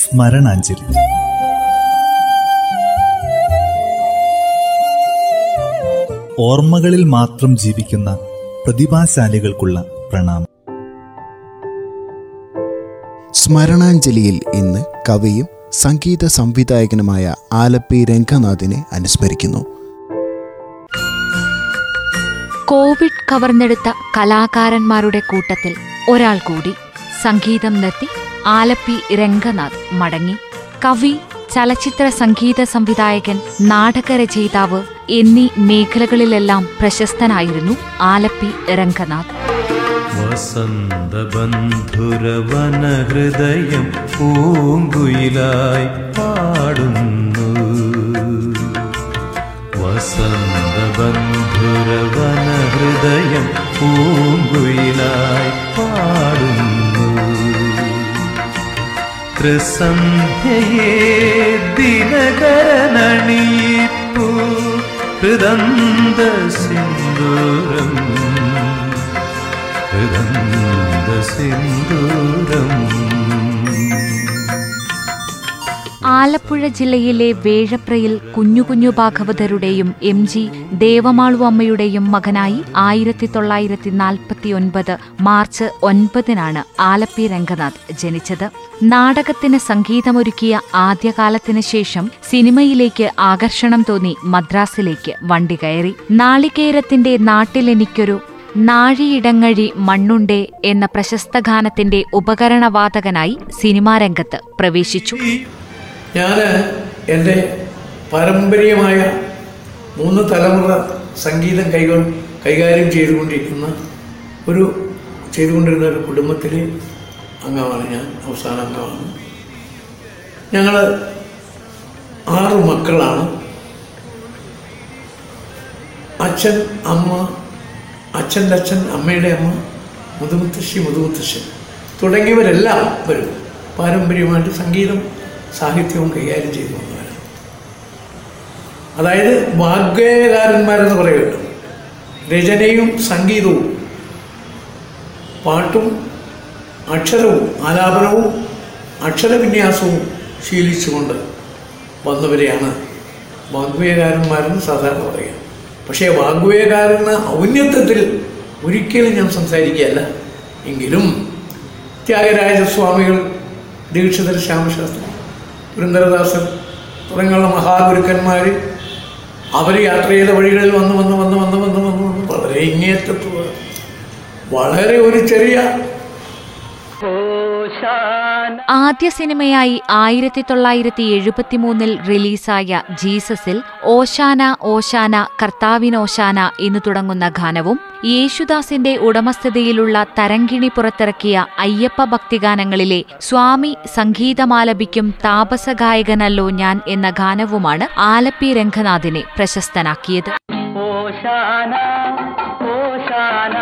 സ്മരണാഞ്ജലി. ഓർമ്മകളിൽ മാത്രം ജീവിക്കുന്ന പ്രതിഭാശാലികൾക്കുള്ള പ്രണാമം. സ്മരണാഞ്ജലിയിൽ ഇന്ന് കവിയും സംഗീത സംവിധായകനുമായ ആലപ്പി രംഗനാഥിനെ അനുസ്മരിക്കുന്നു. കോവിഡ് കവർന്നെടുത്ത കലാകാരന്മാരുടെ കൂട്ടത്തിൽ ഒരാൾ കൂടി സംഗീതം നിർത്തി ആലപ്പി രംഗനാഥ് മടങ്ങി. കവി ചലച്ചിത്ര സംഗീത സംവിധായകൻ നാടകരചയിതാവ് എന്നീ മേഖലകളിലെല്ലാം പ്രശസ്തനായിരുന്നു ആലപ്പി രംഗനാഥ്. വസന്തബന്ധുരവനഹൃദയം പൂങ്കുയിലായി പാടുന്നു. വസന്തബന്ധുരവനഹൃദയം പൂങ്കുയിലായി ത്രിസന്ധ്യയേ ദിനകരനണിയിപ്പു ഹൃദന്ത സിന്ദൂരം ഹൃദന്ത സിന്ദൂരം ആലപ്പുഴ ജില്ലയിലെ വേഴപ്രയിൽ കുഞ്ഞു കുഞ്ഞു ഭാഗവതരുടെയും എം ജി ദേവമാളു അമ്മയുടെയും മകനായി ആയിരത്തി തൊള്ളായിരത്തി നാൽപ്പത്തി ഒൻപത് മാർച്ച് ഒൻപതിനാണ് ആലപ്പി രംഗനാഥ് ജനിച്ചത്. നാടകത്തിന് സംഗീതമൊരുക്കിയ ആദ്യകാലത്തിന് ശേഷം സിനിമയിലേക്ക് ആകർഷണം തോന്നി മദ്രാസിലേക്ക് വണ്ടി കയറി. നാളികേരത്തിന്റെ നാട്ടിലെനിക്കൊരു നാഴിയിടങ്ങഴി മണ്ണുണ്ടേ എന്ന പ്രശസ്ത ഗാനത്തിന്റെ ഉപകരണവാതകനായി സിനിമാരംഗത്ത് പ്രവേശിച്ചു. ഞാൻ എന്റെ പാരമ്പര്യമായ മൂന്ന് തലമുറ സംഗീതം കൈകൊ കൈകാര്യം ചെയ്തുകൊണ്ടിരിക്കുന്ന ഒരു ചെയ്തുകൊണ്ടിരുന്ന ഒരു കുടുംബത്തിലെ അംഗമാണ് ഞാൻ അവസാന അംഗമാണ്. ഞങ്ങൾ ആറ് മക്കളാണ്. അച്ഛൻ അമ്മ അച്ഛന്റെ അച്ഛൻ അമ്മയുടെ അമ്മ മുതുമുത്തശ്ശി മുതുമുത്തശ്ശൻ തുടങ്ങിയവരെല്ലാം വരും. പാരമ്പര്യമായിട്ട് സംഗീതം സാഹിത്യവും കൈകാര്യം ചെയ്തു വന്നവരാണ് അതായത് വാഗ്ഗേയകാരന്മാരെന്ന് പറയുമല്ലോ രചനയും സംഗീതവും പാട്ടും അക്ഷരവും ആലാപനവും അക്ഷരവിന്യാസവും ശീലിച്ചുകൊണ്ട് വന്നവരെയാണ് വാഗ്വേകാരന്മാരെന്ന് സാധാരണ പറയുക. പക്ഷേ വാഗ്വേകാരന് ഔന്നത്യത്തിൽ ഒരിക്കലും ഞാൻ സംസാരിക്കുകയല്ല. എങ്കിലും ത്യാഗരാജസ്വാമികൾ ദീക്ഷിതർ ശ്യാമശാസ്ത്രി പുരന്ദരദാസൻ തുടങ്ങിയുള്ള മഹാഗുരുക്കന്മാർ അവർ യാത്ര ചെയ്ത വഴികളിൽ വന്ന് വന്ന് വന്ന് വന്ന് വന്ന് വന്ന് വന്ന് വളരെ ഇങ്ങേറ്റത്തുക വളരെ ഒരു ചെറിയ ആദ്യ സിനിമയായി ആയിരത്തി തൊള്ളായിരത്തി എഴുപത്തിമൂന്നിൽ റിലീസായ ജീസസിൽ ഓശാന ഓശാന കർത്താവിനോശാന എന്നു തുടങ്ങുന്ന ഗാനവും യേശുദാസിന്റെ ഉടമസ്ഥതയിലുള്ള തരങ്കിണി പുറത്തിറക്കിയ അയ്യപ്പ ഭക്തിഗാനങ്ങളിലെ സ്വാമി സംഗീതമാലപിക്കും താപസഗായകനല്ലോ ഞാൻ എന്ന ഗാനവുമാണ് ആലപ്പി രംഗനാഥിനെ പ്രശസ്തനാക്കിയത്. ഓശാന ഓശാന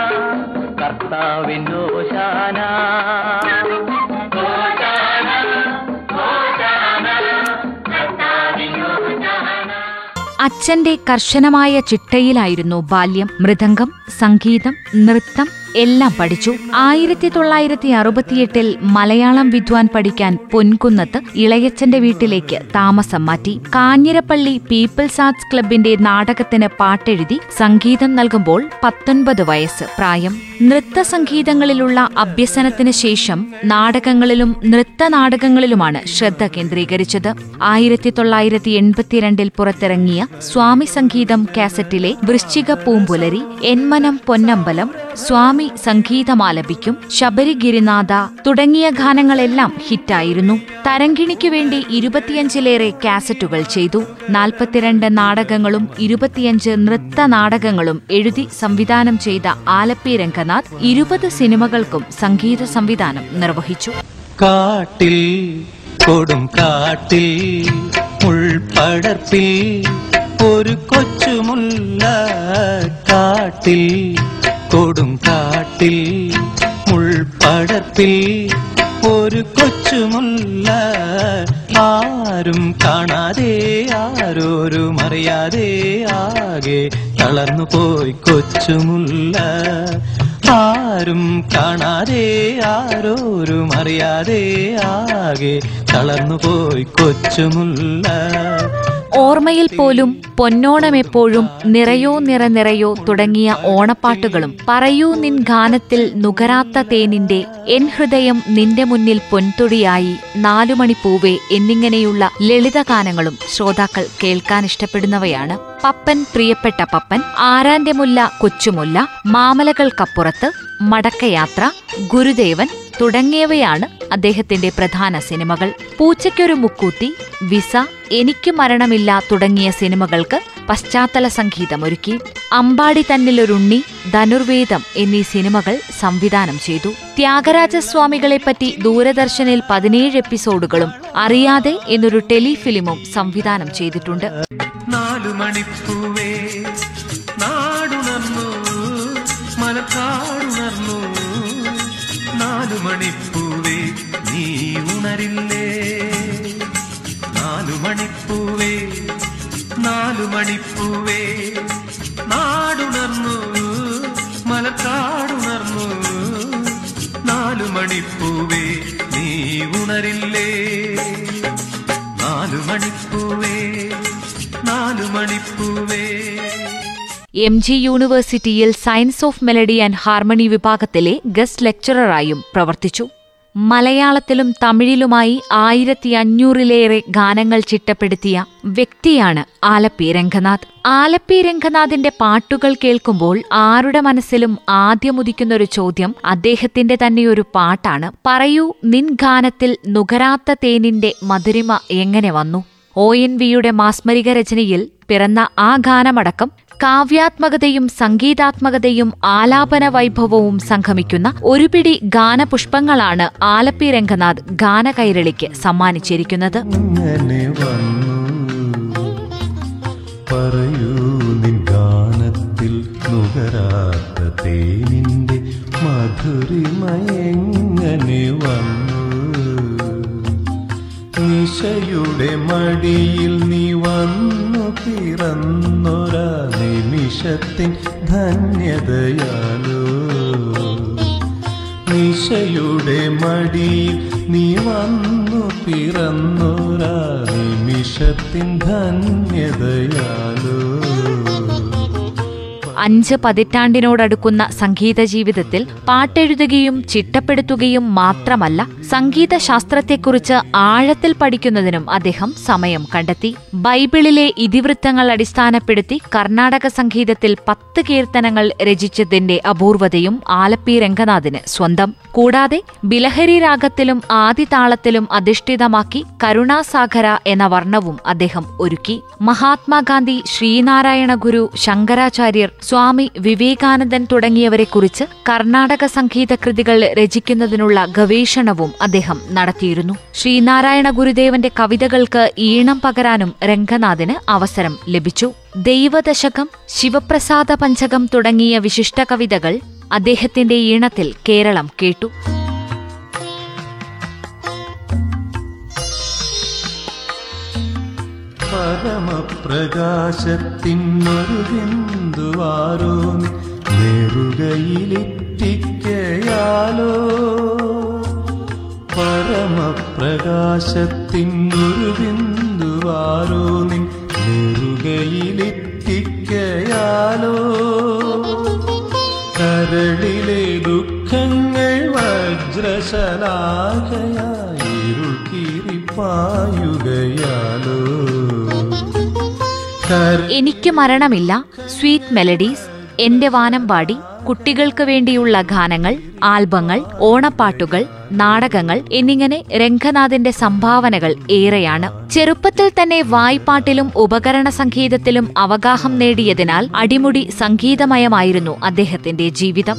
അച്ഛന്റെ കർശനമായ ചിട്ടയിലായിരുന്നു ബാല്യം. മൃദംഗം സംഗീതം നൃത്തം എല്ലാം പഠിച്ചു. ആയിരത്തി തൊള്ളായിരത്തി അറുപത്തിയെട്ടിൽ മലയാളം വിദ്വാൻ പഠിക്കാൻ പൊൻകുന്നത്ത് ഇളയച്ചന്റെ വീട്ടിലേക്ക് താമസം മാറ്റി. കാഞ്ഞിരപ്പള്ളി പീപ്പിൾസ് ആർട്സ് ക്ലബിന്റെ നാടകത്തിന് പാട്ടെഴുതി സംഗീതം നൽകുമ്പോൾ പത്തൊൻപത് വയസ്സ് പ്രായം. നൃത്ത സംഗീതങ്ങളിലുള്ള അഭ്യസനത്തിന് ശേഷം നാടകങ്ങളിലും നൃത്ത നാടകങ്ങളിലുമാണ് ശ്രദ്ധ കേന്ദ്രീകരിച്ചത്. ആയിരത്തി തൊള്ളായിരത്തി എൺപത്തിരണ്ടിൽ പുറത്തിറങ്ങിയ സ്വാമി സംഗീതം കാസറ്റിലെ വൃശ്ചിക പൂമ്പുലരി എന്മനം പൊന്നമ്പലം സ്വാമി സംഗീതമാലപിക്കും ശബരിഗിരിനാഥ തുടങ്ങിയ ഗാനങ്ങളെല്ലാം ഹിറ്റായിരുന്നു. തരങ്കിണിക്കു വേണ്ടി ഇരുപത്തിയഞ്ചിലേറെ കാസറ്റുകൾ ചെയ്തു. നാൽപ്പത്തിരണ്ട് നാടകങ്ങളും ഇരുപത്തിയഞ്ച് നൃത്ത നാടകങ്ങളും എഴുതി സംവിധാനം ചെയ്ത ആലപ്പി രംഗനാഥ് ഇരുപത് സിനിമകൾക്കും സംഗീത സംവിധാനം നിർവഹിച്ചു. കാട്ടിൽ കൊടും കാട്ടിൽ ഉൾപ്പടർപ്പിൽ ഒരു കൊച്ചുമുല്ല കാട്ടിൽ കൊടും കാട്ടിൽ ഉൾപ്പടർപ്പിൽ ഒരു കൊച്ചുമുല്ല. ആരും കാണാതെ ആരോരും അറിയാതെ ആകെ തളർന്നു പോയി കൊച്ചുമുല്ല. ആരും കാണാതെ ആരോരും അറിയാതെ ആകെ തളർന്നു പോയി കൊച്ചുമുല്ല. ഓർമ്മയിൽ പോലും പൊന്നോണമെപ്പോഴും നിറയോ നിറ നിറയോ തുടങ്ങിയ ഓണപ്പാട്ടുകളും. പറയൂ നിൻ ഗാനത്തിൽ നുകരാത്ത തേനിന്റെ എൻ ഹൃദയം നിന്റെ മുന്നിൽ പൊൻതുടിയായി നാലുമണി പൂവേ എന്നിങ്ങനെയുള്ള ലളിതഗാനങ്ങളും ശ്രോതാക്കൾ കേൾക്കാൻ ഇഷ്ടപ്പെടുന്നവയാണ്. പപ്പൻ പ്രിയപ്പെട്ട പപ്പൻ ആരാന്റെ മുല്ല കൊച്ചുമുല്ല മാമലകൾക്കപ്പുറത്ത് മടക്കയാത്ര ഗുരുദേവൻ തുടങ്ങിയവയാണ് അദ്ദേഹത്തിന്റെ പ്രധാന സിനിമകൾ. പൂച്ചയ്ക്കൊരു മുക്കൂത്തി വിസ എനിക്ക് മരണമില്ല തുടങ്ങിയ സിനിമകൾക്ക് പശ്ചാത്തല സംഗീതമൊരുക്കി അമ്പാടി തന്നിലൊരുണ്ണി ധനുർവേദം എന്നീ സിനിമകൾ സംവിധാനം ചെയ്തു. ത്യാഗരാജസ്വാമികളെപ്പറ്റി ദൂരദർശനിൽ പതിനേഴ് എപ്പിസോഡുകളും അറിയാതെ എന്നൊരു ടെലിഫിലിമും സംവിധാനം ചെയ്തിട്ടുണ്ട്. മലക്കാടുണർന്നു നാലു മണിപ്പൂവേ നീ ഉണരില്ലേ? നാലു മണിപ്പൂവേ നാലു മണിപ്പൂവേ നാടുണർന്നു മലക്കാടുണർന്നു. നാലു മണിപ്പൂവേ നീ ഉണരില്ലേ? നാലു മണിപ്പൂവേ നാലു മണിപ്പൂവേ എം ജി യൂണിവേഴ്സിറ്റിയിൽ science of melody and harmony വിഭാഗത്തിലെ ഗസ്റ്റ് ലെക്ചററായും പ്രവർത്തിച്ചു. മലയാളത്തിലും തമിഴിലുമായി ആയിരത്തി അഞ്ഞൂറിലേറെ ഗാനങ്ങൾ ചിട്ടപ്പെടുത്തിയ വ്യക്തിയാണ് ആലപ്പി രംഗനാഥ്. ആലപ്പി രംഗനാഥിന്റെ പാട്ടുകൾ കേൾക്കുമ്പോൾ ആരുടെ മനസ്സിലും ആദ്യമുദിക്കുന്നൊരു ചോദ്യം അദ്ദേഹത്തിന്റെ തന്നെ ഒരു പാട്ടാണ്. പറയൂ നിൻ ഗാനത്തിൽ നുകരാത്ത തേനിന്റെ മധുരിമ എങ്ങനെ വന്നു? ഒ എൻ വിയുടെ മാസ്മരിക രചനയിൽ പിറന്ന ആ ഗാനമടക്കം കാവ്യാത്മകതയും സംഗീതാത്മകതയും ആലാപന വൈഭവവും സംഗമിക്കുന്ന ഒരുപിടി ഗാനപുഷ്പങ്ങളാണ് ആലപ്പി രംഗനാഥ് ഗാനകൈരളിക്ക് സമ്മാനിച്ചിരിക്കുന്നത്. പറയൂ നിൻ ഗാനത്തിൽ മധുരിമയെങ്ങനെ വന്നു. നിശയുടെ മടിയിൽ നീ വന്നു. പിറന്നൊരാ നിമിഷത്തിൻ ധന്യതയാലോ? നിശയുടെ മടി നീ വന്നു പിറന്നൊരാ നിമിഷത്തിൻ ധന്യതയാലോ? അഞ്ച് പതിറ്റാണ്ടിനോടടുക്കുന്ന സംഗീത ജീവിതത്തിൽ പാട്ടെഴുതുകയും ചിട്ടപ്പെടുത്തുകയും മാത്രമല്ല സംഗീത ശാസ്ത്രത്തെക്കുറിച്ച് ആഴത്തിൽ പഠിക്കുന്നതിനും അദ്ദേഹം സമയം കണ്ടെത്തി. ബൈബിളിലെ ഇതിവൃത്തങ്ങൾ അടിസ്ഥാനപ്പെടുത്തി കർണാടക സംഗീതത്തിൽ പത്ത് കീർത്തനങ്ങൾ രചിച്ചതിന്റെ അപൂർവതയും ആലപ്പി രംഗനാഥിന് സ്വന്തം. കൂടാതെ ബിലഹരി രാഗത്തിലും ആദിതാളത്തിലും അധിഷ്ഠിതമാക്കി കരുണാസാഗര എന്ന വർണവും അദ്ദേഹം ഒരുക്കി. മഹാത്മാഗാന്ധി ശ്രീനാരായണ ഗുരു ശങ്കരാചാര്യർ സ്വാമി വിവേകാനന്ദൻ തുടങ്ങിയവരെക്കുറിച്ച് കർണാടക സംഗീത കൃതികൾ രചിക്കുന്നതിനുള്ള ഗവേഷണവും അദ്ദേഹം നടത്തിയിരുന്നു. ശ്രീനാരായണ ഗുരുദേവന്റെ കവിതകൾക്ക് ഈണം പകരാനും രംഗനാഥിന് അവസരം ലഭിച്ചു. ദൈവദശകം ശിവപ്രസാദ പഞ്ചകം തുടങ്ങിയ വിശിഷ്ട കവിതകൾ അദ്ദേഹത്തിന്റെ ഈണത്തിൽ കേരളം കേട്ടു. പരമപ്രകാശത്തിനൊരു ബിന്ദുവാരോ നെറുകയിലിറ്റിക്കയാലോ? പരമപ്രകാശത്തിനൊരു ബിന്ദുവാരോ നിൻ കരളിലെ ദുഃഖങ്ങൾ വജ്രശലാഖയായി ഇരുൾ എനിക്ക് മരണമില്ല. സ്വീറ്റ് മെലഡീസ് എന്റെ വാനമ്പാടി കുട്ടികൾക്ക് വേണ്ടിയുള്ള ഗാനങ്ങൾ ആൽബങ്ങൾ ഓണപ്പാട്ടുകൾ നാടകങ്ങൾ എന്നിങ്ങനെ രംഗനാഥിന്റെ സംഭാവനകൾ ഏറെയാണ്. ചെറുപ്പത്തിൽ തന്നെ വായ്പാട്ടിലും ഉപകരണ സംഗീതത്തിലും അവഗാഹം നേടിയതിനാൽ അടിമുടി സംഗീതമയമായിരുന്നു അദ്ദേഹത്തിന്റെ ജീവിതം.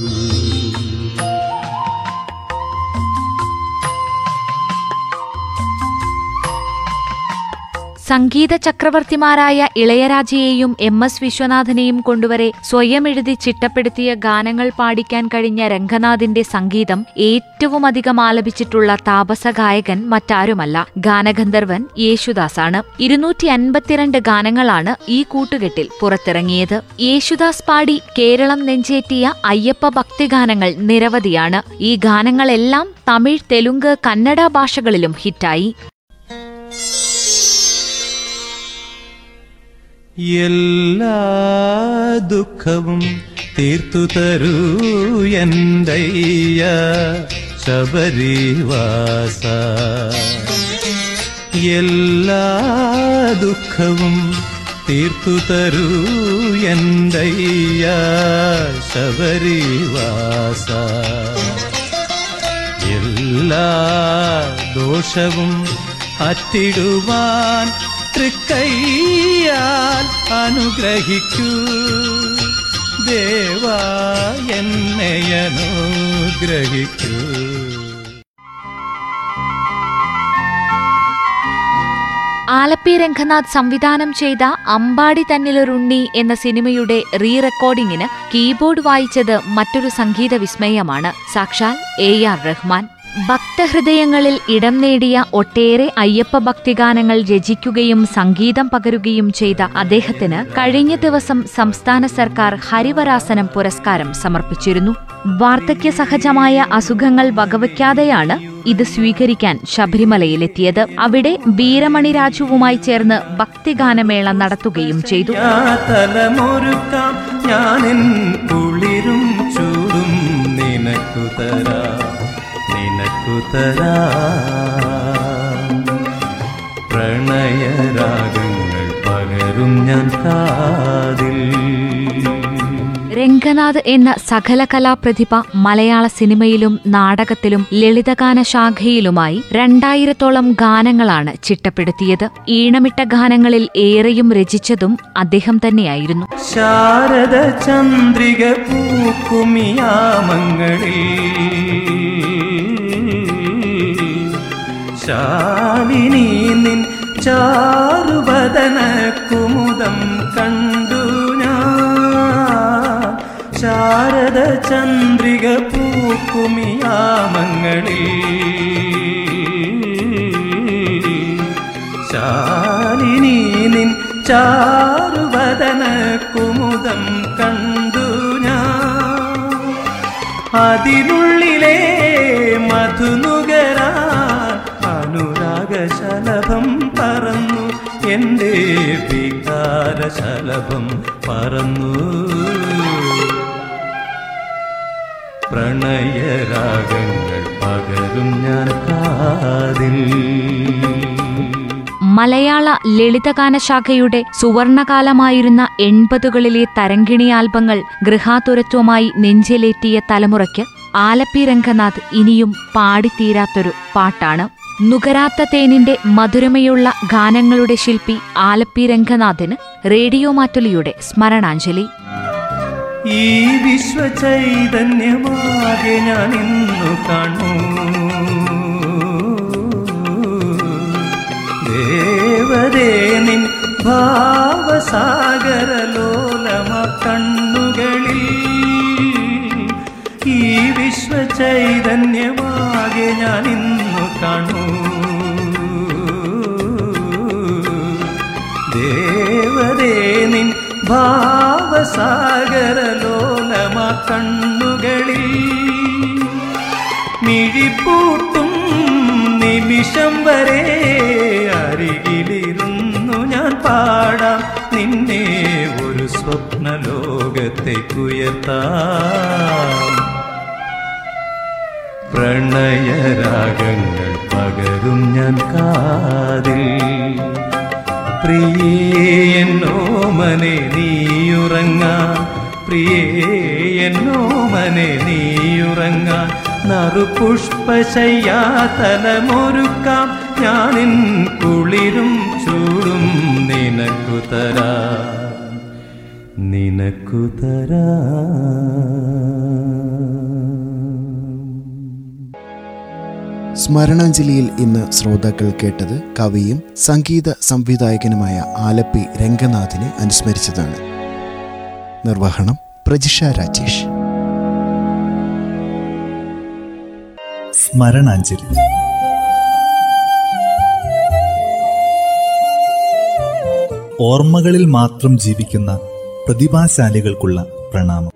സംഗീത ചക്രവർത്തിമാരായ ഇളയരാജയെയും എം എസ് വിശ്വനാഥനെയും കൊണ്ടുവരെ സ്വയം എഴുതി ചിട്ടപ്പെടുത്തിയ ഗാനങ്ങൾ പാടിക്കാൻ കഴിഞ്ഞ രംഗനാഥിന്റെ സംഗീതം ഏറ്റവുമധികം ആലപിച്ചിട്ടുള്ള താപസ ഗായകൻ മറ്റാരുമല്ല. ഗാനഗന്ധർവൻ യേശുദാസാണ്. ഇരുന്നൂറ്റി അൻപത്തിരണ്ട് ഗാനങ്ങളാണ് ഈ കൂട്ടുകെട്ടിൽ പുറത്തിറങ്ങിയത്. യേശുദാസ് പാടി കേരളം നെഞ്ചേറ്റിയ അയ്യപ്പ ഭക്തിഗാനങ്ങൾ നിരവധിയാണ്. ഈ ഗാനങ്ങളെല്ലാം തമിഴ് തെലുങ്ക് കന്നഡ ഭാഷകളിലും ഹിറ്റായി. എല്ലാ ദുഃഖവും തീർത്തു തരൂ എന്തയ്യ ശബരിവാസ. എല്ലാ ദുഃഖവും തീർത്തു തരൂ എന്തയ്യ ശബരിവാസ. എല്ലാ ദോഷവും അറ്റിടുവാൻ തൃക്കൈയാൽ അനുഗ്രഹിക്കൂ ദേവാ ആലപ്പി രംഗനാഥ് സംവിധാനം ചെയ്ത അമ്പാടി തന്നിലൊരുണ്ണി എന്ന സിനിമയുടെ റീ റെക്കോർഡിംഗിന് കീബോർഡ് വായിച്ചത് മറ്റൊരു സംഗീത വിസ്മയമാണ്. സാക്ഷാൽ എ ആർ റഹ്മാൻ. ഭക്തഹൃദയങ്ങളിൽ ഇടം നേടിയ ഒട്ടേറെ അയ്യപ്പ ഭക്തിഗാനങ്ങൾ രചിക്കുകയും സംഗീതം പകരുകയും ചെയ്ത അദ്ദേഹത്തിന് കഴിഞ്ഞ ദിവസം സംസ്ഥാന സർക്കാർ ഹരിവരാസനം പുരസ്കാരം സമർപ്പിച്ചിരുന്നു. വാർദ്ധക്യ സഹജമായ അസുഖങ്ങൾ വകവയ്ക്കാതെയാണ് ഇത് സ്വീകരിക്കാൻ ശബരിമലയിലെത്തിയത്. അവിടെ വീരമണി രാജുവുമായി ചേർന്ന് ഭക്തിഗാനമേള നടത്തുകയും ചെയ്തു. ഞാനെൻ കുളിരും ചൂടും നിനക്കു തരാ. നിനക്കു പ്രണയരാഗങ്ങൾ പകരും ഞാൻ കാതിൽ. രംഗനാഥ് എന്ന സകല കലാപ്രതിഭ മലയാള സിനിമയിലും നാടകത്തിലും ലളിതഗാന ശാഖയിലുമായി രണ്ടായിരത്തോളം ഗാനങ്ങളാണ് ചിട്ടപ്പെടുത്തിയത്. ഈണമിട്ട ഗാനങ്ങളിൽ ഏറെയും രചിച്ചതും അദ്ദേഹം തന്നെയായിരുന്നു. ശാരദ ചന്ദ്രിക പൂക്കുമിയാമങ്ങളിൽ. ശാലിനി നിൻ ചാരുവദന കുമുദം കണ്ടു ഞാൻ. ശാരദ ചന്ദ്രിക പൂക്കുമിയാമങ്ങളിൽ ശാലിനി നിൻ ചാരുവദന കുമുദം കണ്ടു ഞാൻ. അതിനുള്ളിലെ മധുനുകരാൻ അനുരാഗശലഭം പറന്നു. എന്റെ വികാര ശലഭം പറന്നു. പ്രണയരാഗങ്ങൾ പകരും ഞാൻ കാതിൽ. മലയാള ലളിതഗാന ശാഖയുടെ സുവർണകാലമായിരുന്ന എൺപതുകളിലെ തരങ്കിണി ആൽബങ്ങൾ ഗൃഹാതുരത്വമായി നെഞ്ചിലേറ്റിയ തലമുറയ്ക്ക് ആലപ്പി രംഗനാഥ് ഇനിയും പാടിത്തീരാത്തൊരു പാട്ടാണ്. നുകരാത്ത തേനിന്റെ മധുരമയുള്ള ഗാനങ്ങളുടെ ശില്പി ആലപ്പി രംഗനാഥിന് റേഡിയോ മാറ്റുലിയുടെ സ്മരണാഞ്ജലി. ഈ വിശ്വചൈതന്യമാകെ ഞാൻ ഇന്നു കാണൂ. ദേവതേ നിൻ ഭാവസാഗരലോലമ കണ്ണുകളിൽ ഈ വിശ്വചൈതന്യമാകെ ഞാൻ ഇന്നു ഭാവസാഗരലോലമ കണ്ണുകളിൽ. മിഴിപ്പൂട്ടും നിമിഷം വരെ അരികിലിരുന്നു ഞാൻ പാടാം. നിന്നെ ഒരു സ്വപ്നലോകത്തേക്കുയർത്താം. പ്രണയരാഗങ്ങൾ പകരും ഞാൻ കാതിൽ. പ്രിയേ എന്നോമനെ നീയുറങ്ങാൻ പ്രിയേ എന്നോമനെ നീയുറങ്ങാൻ നറുപുഷ്പശയ്യാതലമൊരുക്കാം. ഞാനിൻ കുളിരും ചൂടും നിനക്കു തരാ. നിനക്കു തരാ. സ്മരണാഞ്ജലിയിൽ ഇന്ന് ശ്രോതാക്കൾ കേട്ടത് കവിയും സംഗീത സംവിധായകനുമായ ആലപ്പി രംഗനാഥിനെ അനുസ്മരിച്ചതാണ്. നിർവഹണം പ്രജിഷ രാജേഷ്. സ്മരണാഞ്ജലി. ഓർമ്മകളിൽ മാത്രം ജീവിക്കുന്ന പ്രതിഭാശാലികൾക്കുള്ള പ്രണാമം.